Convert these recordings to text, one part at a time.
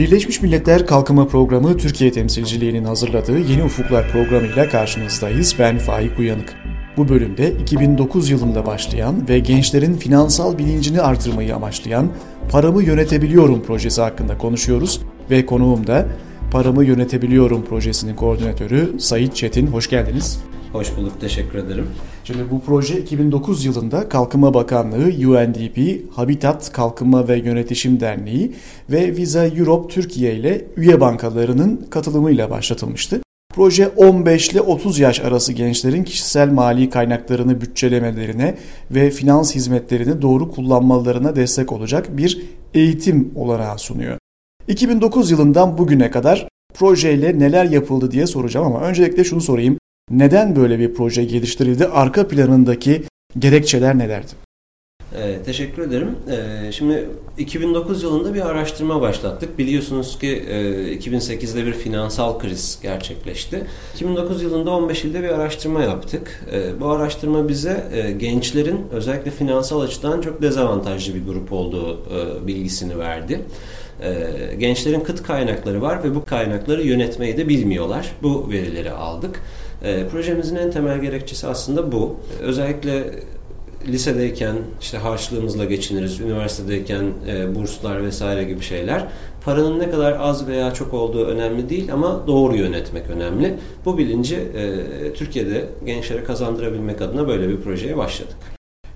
Birleşmiş Milletler Kalkınma Programı Türkiye temsilciliğinin hazırladığı Yeni Ufuklar programıyla karşınızdayız. Ben Faik Uyanık. Bu bölümde 2009 yılında başlayan ve gençlerin finansal bilincini artırmayı amaçlayan Paramı Yönetebiliyorum projesi hakkında konuşuyoruz ve konuğum da Paramı Yönetebiliyorum projesinin koordinatörü Sayit Çetin. Hoş geldiniz. Hoş bulduk, teşekkür ederim. Şimdi bu proje 2009 yılında Kalkınma Bakanlığı, UNDP, Habitat Kalkınma ve Yönetişim Derneği ve Visa Europe Türkiye ile üye bankalarının katılımıyla başlatılmıştı. Proje 15 ile 30 yaş arası gençlerin kişisel mali kaynaklarını bütçelemelerine ve finans hizmetlerini doğru kullanmalarına destek olacak bir eğitim olarak sunuyor. 2009 yılından bugüne kadar projeyle neler yapıldı diye soracağım ama öncelikle şunu sorayım. Neden böyle bir proje geliştirildi? Arka planındaki gerekçeler nelerdi? Ee, teşekkür ederim. Ee, şimdi 2009 yılında bir araştırma başlattık. Biliyorsunuz ki e, 2008'de bir finansal kriz gerçekleşti. 2009 yılında 15 ilde bir araştırma yaptık. E, bu araştırma bize e, gençlerin özellikle finansal açıdan çok dezavantajlı bir grup olduğu e, bilgisini verdi. E, gençlerin kıt kaynakları var ve bu kaynakları yönetmeyi de bilmiyorlar. Bu verileri aldık. E, projemizin en temel gerekçesi aslında bu. Özellikle lisedeyken işte harçlığımızla geçiniriz, üniversitedeyken e, burslar vesaire gibi şeyler. Paranın ne kadar az veya çok olduğu önemli değil ama doğru yönetmek önemli. Bu bilinci e, Türkiye'de gençlere kazandırabilmek adına böyle bir projeye başladık.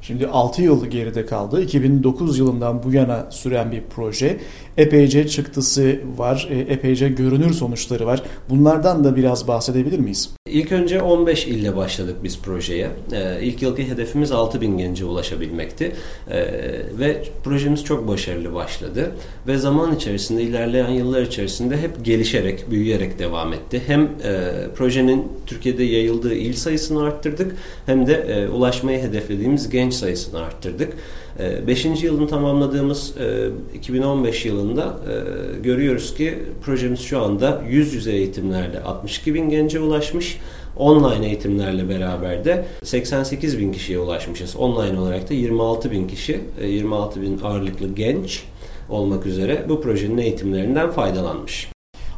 Şimdi 6 yıl geride kaldı. 2009 yılından bu yana süren bir proje. Epeyce çıktısı var, e, epeyce görünür sonuçları var. Bunlardan da biraz bahsedebilir miyiz? İlk önce 15 ille başladık biz projeye. Ee, ilk yılki hedefimiz 6000 gence ulaşabilmekti. Ee, ve projemiz çok başarılı başladı. Ve zaman içerisinde, ilerleyen yıllar içerisinde hep gelişerek, büyüyerek devam etti. Hem e, projenin Türkiye'de yayıldığı il sayısını arttırdık, hem de e, ulaşmayı hedeflediğimiz genç sayısını arttırdık. 5. Ee, yılını tamamladığımız 2015 e, yılında e, görüyoruz ki projemiz şu anda yüz yüze eğitimlerle 62 bin gence ulaşmış. Online eğitimlerle beraber de 88 bin kişiye ulaşmışız. Online olarak da 26 bin kişi, 26 e, bin ağırlıklı genç olmak üzere bu projenin eğitimlerinden faydalanmış.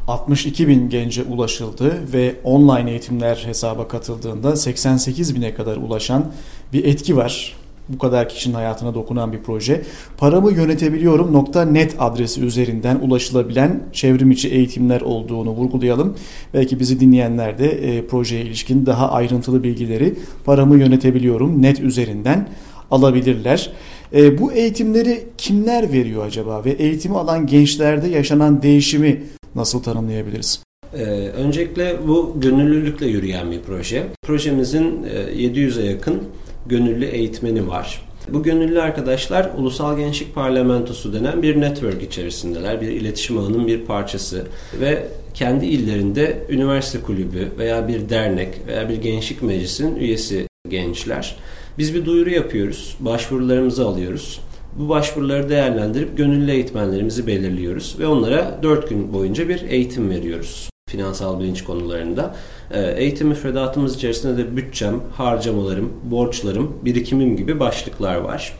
62 bin gence ulaşıldı ve online eğitimler hesaba katıldığında 88 bine kadar ulaşan bir etki var bu kadar kişinin hayatına dokunan bir proje. Paramı yönetebiliyorum .net adresi üzerinden ulaşılabilen çevrim içi eğitimler olduğunu vurgulayalım. Belki bizi dinleyenler de e, projeye ilişkin daha ayrıntılı bilgileri paramı yönetebiliyorum net üzerinden alabilirler. E, bu eğitimleri kimler veriyor acaba ve eğitimi alan gençlerde yaşanan değişimi nasıl tanımlayabiliriz? Ee, öncelikle bu gönüllülükle yürüyen bir proje. Projemizin e, 700'e yakın gönüllü eğitmeni var. Bu gönüllü arkadaşlar Ulusal Gençlik Parlamentosu denen bir network içerisindeler. Bir iletişim ağının bir parçası ve kendi illerinde üniversite kulübü veya bir dernek veya bir gençlik meclisinin üyesi gençler. Biz bir duyuru yapıyoruz, başvurularımızı alıyoruz. Bu başvuruları değerlendirip gönüllü eğitmenlerimizi belirliyoruz ve onlara 4 gün boyunca bir eğitim veriyoruz finansal bilinç konularında. Ee, eğitim müfredatımız içerisinde de bütçem, harcamalarım, borçlarım, birikimim gibi başlıklar var.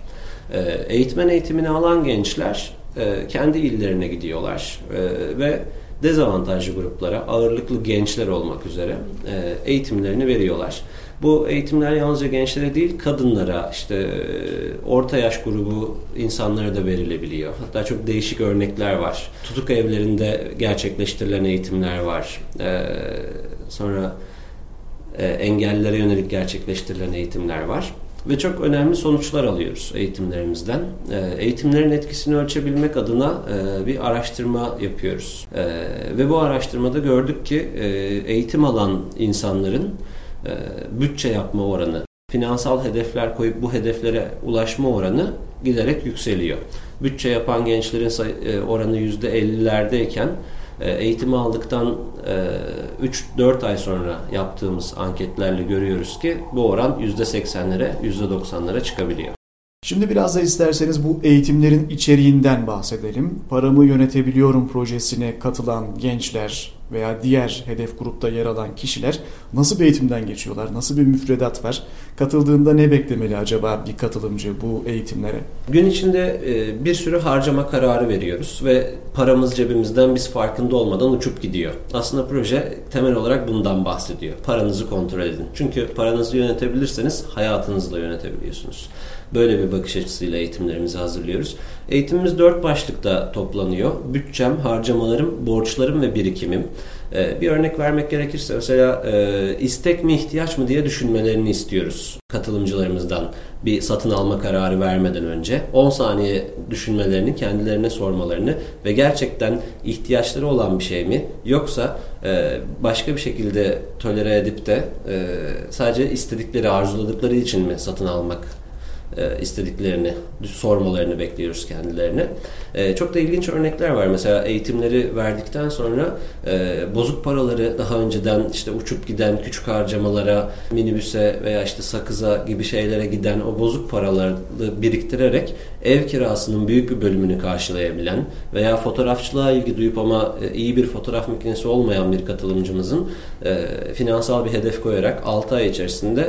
Ee, eğitmen eğitimini alan gençler e, kendi illerine gidiyorlar ee, ve dezavantajlı gruplara, ağırlıklı gençler olmak üzere e, eğitimlerini veriyorlar. Bu eğitimler yalnızca gençlere değil, kadınlara, işte e, orta yaş grubu insanlara da verilebiliyor. Hatta çok değişik örnekler var. Tutuk evlerinde gerçekleştirilen eğitimler var. E, sonra e, engellilere yönelik gerçekleştirilen eğitimler var ve çok önemli sonuçlar alıyoruz eğitimlerimizden. eğitimlerin etkisini ölçebilmek adına bir araştırma yapıyoruz. ve bu araştırmada gördük ki eğitim alan insanların e, bütçe yapma oranı, finansal hedefler koyup bu hedeflere ulaşma oranı giderek yükseliyor. Bütçe yapan gençlerin e, oranı %50'lerdeyken e, eğitimi aldıktan 3-4 ay sonra yaptığımız anketlerle görüyoruz ki bu oran %80'lere, %90'lara çıkabiliyor. Şimdi biraz da isterseniz bu eğitimlerin içeriğinden bahsedelim. Paramı yönetebiliyorum projesine katılan gençler veya diğer hedef grupta yer alan kişiler nasıl bir eğitimden geçiyorlar? Nasıl bir müfredat var? Katıldığında ne beklemeli acaba bir katılımcı bu eğitimlere? Gün içinde e, bir sürü harcama kararı veriyoruz ve paramız cebimizden biz farkında olmadan uçup gidiyor. Aslında proje temel olarak bundan bahsediyor. Paranızı kontrol edin. Çünkü paranızı yönetebilirseniz hayatınızı da yönetebiliyorsunuz. Böyle bir bakış açısıyla eğitimlerimizi hazırlıyoruz. Eğitimimiz dört başlıkta toplanıyor. Bütçem, harcamalarım, borçlarım ve birikimim. Ee, bir örnek vermek gerekirse mesela e, istek mi ihtiyaç mı diye düşünmelerini istiyoruz katılımcılarımızdan bir satın alma kararı vermeden önce 10 saniye düşünmelerini kendilerine sormalarını ve gerçekten ihtiyaçları olan bir şey mi yoksa e, başka bir şekilde tolere edip de e, sadece istedikleri arzuladıkları için mi satın almak e, istediklerini sormalarını bekliyoruz kendilerine. E, çok da ilginç örnekler var. Mesela eğitimleri verdikten sonra e, bozuk paraları daha önceden işte uçup giden küçük harcamalara, minibüse veya işte sakıza gibi şeylere giden o bozuk paraları biriktirerek ev kirasının büyük bir bölümünü karşılayabilen veya fotoğrafçılığa ilgi duyup ama iyi bir fotoğraf makinesi olmayan bir katılımcımızın finansal bir hedef koyarak 6 ay içerisinde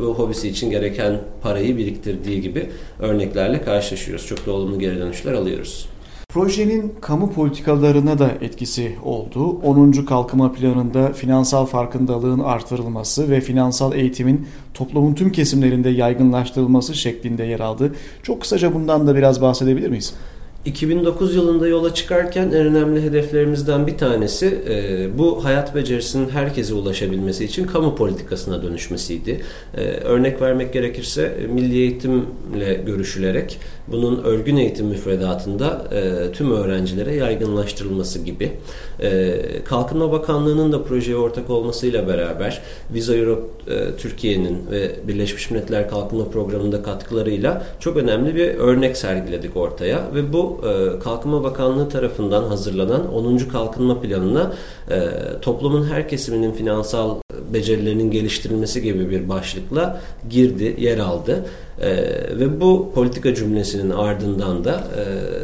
bu hobisi için gereken parayı biriktirmek gerektirdiği gibi örneklerle karşılaşıyoruz. Çok da olumlu geri dönüşler alıyoruz. Projenin kamu politikalarına da etkisi oldu. 10. kalkınma planında finansal farkındalığın artırılması ve finansal eğitimin toplumun tüm kesimlerinde yaygınlaştırılması şeklinde yer aldı. Çok kısaca bundan da biraz bahsedebilir miyiz? 2009 yılında yola çıkarken en önemli hedeflerimizden bir tanesi e, bu hayat becerisinin herkese ulaşabilmesi için kamu politikasına dönüşmesiydi. E, örnek vermek gerekirse e, milli eğitimle görüşülerek bunun örgün eğitim müfredatında e, tüm öğrencilere yaygınlaştırılması gibi. E, Kalkınma Bakanlığı'nın da projeye ortak olmasıyla beraber Visa Europe e, Türkiye'nin ve Birleşmiş Milletler Kalkınma Programı'nda katkılarıyla çok önemli bir örnek sergiledik ortaya ve bu e, Kalkınma Bakanlığı tarafından hazırlanan 10. Kalkınma Planı'na e, toplumun her kesiminin finansal becerilerinin geliştirilmesi gibi bir başlıkla girdi, yer aldı. E, ve bu politika cümlesinin ardından da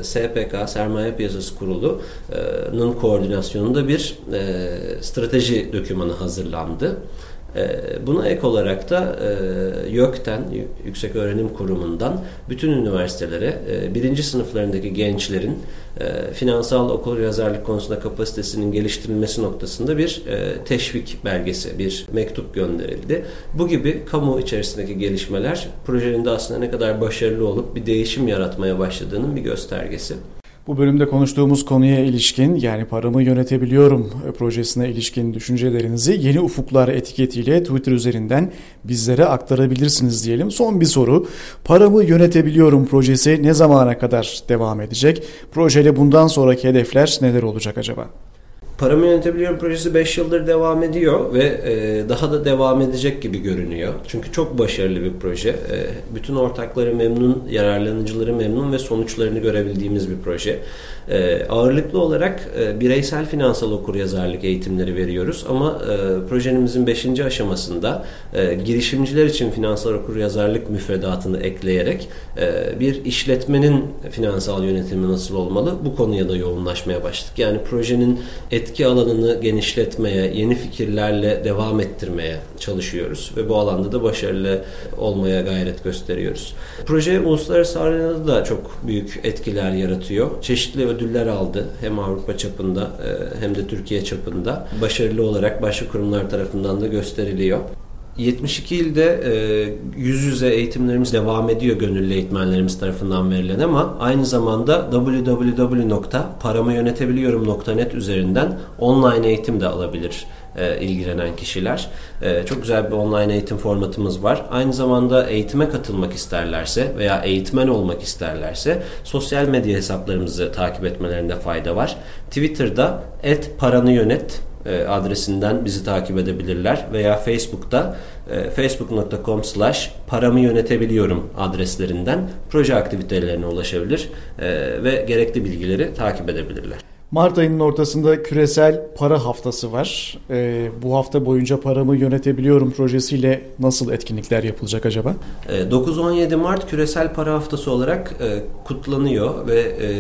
SPK, Sermaye Piyasası Kurulu'nun koordinasyonunda bir strateji dokümanı hazırlandı. Ee, buna ek olarak da e, YÖK'ten, Yüksek Öğrenim Kurumu'ndan bütün üniversitelere e, birinci sınıflarındaki gençlerin e, finansal okul yazarlık konusunda kapasitesinin geliştirilmesi noktasında bir teşvik belgesi, bir mektup gönderildi. Bu gibi kamu içerisindeki gelişmeler projenin de aslında ne kadar başarılı olup bir değişim yaratmaya başladığının bir göstergesi. Bu bölümde konuştuğumuz konuya ilişkin yani paramı yönetebiliyorum projesine ilişkin düşüncelerinizi yeni ufuklar etiketiyle Twitter üzerinden bizlere aktarabilirsiniz diyelim. Son bir soru. Paramı yönetebiliyorum projesi ne zamana kadar devam edecek? Projeyle bundan sonraki hedefler neler olacak acaba? Paramı Yönetebiliyorum projesi 5 yıldır devam ediyor ve e, daha da devam edecek gibi görünüyor. Çünkü çok başarılı bir proje. E, bütün ortakları memnun, yararlanıcıları memnun ve sonuçlarını görebildiğimiz bir proje. E, ağırlıklı olarak e, bireysel finansal okuryazarlık eğitimleri veriyoruz ama e, projenimizin 5. aşamasında e, girişimciler için finansal okuryazarlık müfredatını ekleyerek e, bir işletmenin finansal yönetimi nasıl olmalı bu konuya da yoğunlaşmaya başladık. Yani projenin et etki alanını genişletmeye, yeni fikirlerle devam ettirmeye çalışıyoruz ve bu alanda da başarılı olmaya gayret gösteriyoruz. Proje uluslararası arenada da çok büyük etkiler yaratıyor. Çeşitli ödüller aldı hem Avrupa çapında e, hem de Türkiye çapında. Başarılı olarak başka kurumlar tarafından da gösteriliyor. 72 ilde e, yüz yüze eğitimlerimiz devam ediyor gönüllü eğitmenlerimiz tarafından verilen ama aynı zamanda www.paramıyönetebiliyorum.net üzerinden online eğitim de alabilir e, ilgilenen kişiler. E, çok güzel bir online eğitim formatımız var. Aynı zamanda eğitime katılmak isterlerse veya eğitmen olmak isterlerse sosyal medya hesaplarımızı takip etmelerinde fayda var. Twitter'da et adresinden bizi takip edebilirler veya Facebook'ta e, facebook.com slash paramı yönetebiliyorum adreslerinden proje aktivitelerine ulaşabilir e, ve gerekli bilgileri takip edebilirler. Mart ayının ortasında küresel para haftası var. Ee, bu hafta boyunca paramı yönetebiliyorum projesiyle nasıl etkinlikler yapılacak acaba? 9-17 Mart küresel para haftası olarak e, kutlanıyor ve e,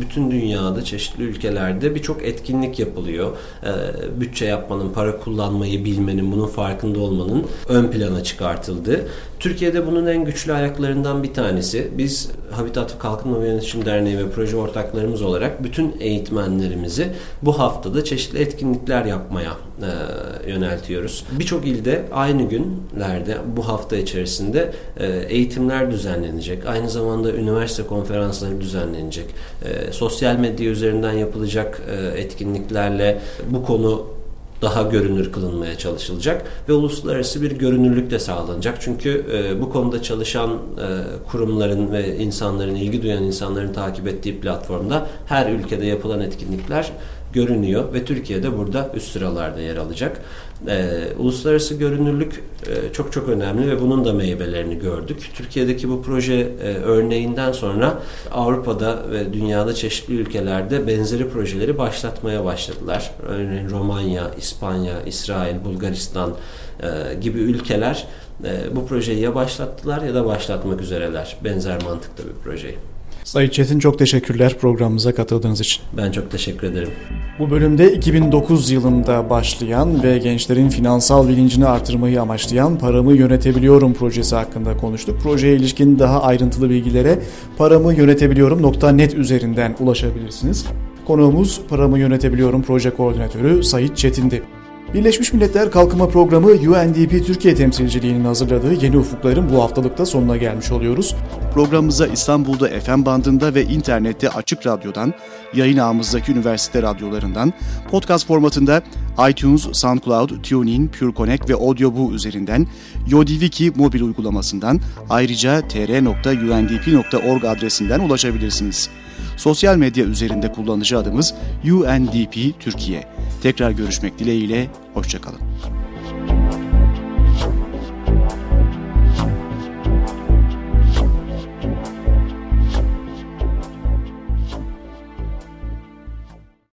bütün dünyada çeşitli ülkelerde birçok etkinlik yapılıyor. E, bütçe yapmanın, para kullanmayı bilmenin, bunun farkında olmanın ön plana çıkartıldığı. Türkiye'de bunun en güçlü ayaklarından bir tanesi. Biz Habitat Kalkınma ve Yönetişim Derneği ve proje ortaklarımız olarak bütün eğitmenlerimizi bu haftada çeşitli etkinlikler yapmaya e, yöneltiyoruz. Birçok ilde aynı günlerde bu hafta içerisinde e, eğitimler düzenlenecek. Aynı zamanda üniversite konferansları düzenlenecek. E, sosyal medya üzerinden yapılacak e, etkinliklerle bu konu daha görünür kılınmaya çalışılacak ve uluslararası bir görünürlük de sağlanacak. Çünkü e, bu konuda çalışan e, kurumların ve insanların, ilgi duyan insanların takip ettiği platformda her ülkede yapılan etkinlikler görünüyor ve Türkiye'de burada üst sıralarda yer alacak. E, uluslararası görünürlük e, çok çok önemli ve bunun da meyvelerini gördük. Türkiye'deki bu proje e, örneğinden sonra Avrupa'da ve dünyada çeşitli ülkelerde benzeri projeleri başlatmaya başladılar. Örneğin Romanya, İspanya, İsrail, Bulgaristan e, gibi ülkeler e, bu projeyi ya başlattılar ya da başlatmak üzereler. Benzer mantıkta bir projeyi. Sayın Çetin çok teşekkürler programımıza katıldığınız için. Ben çok teşekkür ederim. Bu bölümde 2009 yılında başlayan ve gençlerin finansal bilincini artırmayı amaçlayan Paramı Yönetebiliyorum projesi hakkında konuştuk. Projeye ilişkin daha ayrıntılı bilgilere paramı yönetebiliyorum.net üzerinden ulaşabilirsiniz. Konuğumuz Paramı Yönetebiliyorum proje koordinatörü Sayit Çetin'di. Birleşmiş Milletler Kalkınma Programı UNDP Türkiye temsilciliğinin hazırladığı Yeni Ufukların bu haftalıkta sonuna gelmiş oluyoruz. Programımıza İstanbul'da FM bandında ve internette açık radyodan, yayın ağımızdaki üniversite radyolarından, podcast formatında iTunes, SoundCloud, TuneIn, PureConnect ve AudioBoo üzerinden, Yodiviki mobil uygulamasından, ayrıca tr.undp.org adresinden ulaşabilirsiniz. Sosyal medya üzerinde kullanıcı adımız UNDP Türkiye. Tekrar görüşmek dileğiyle, hoşçakalın.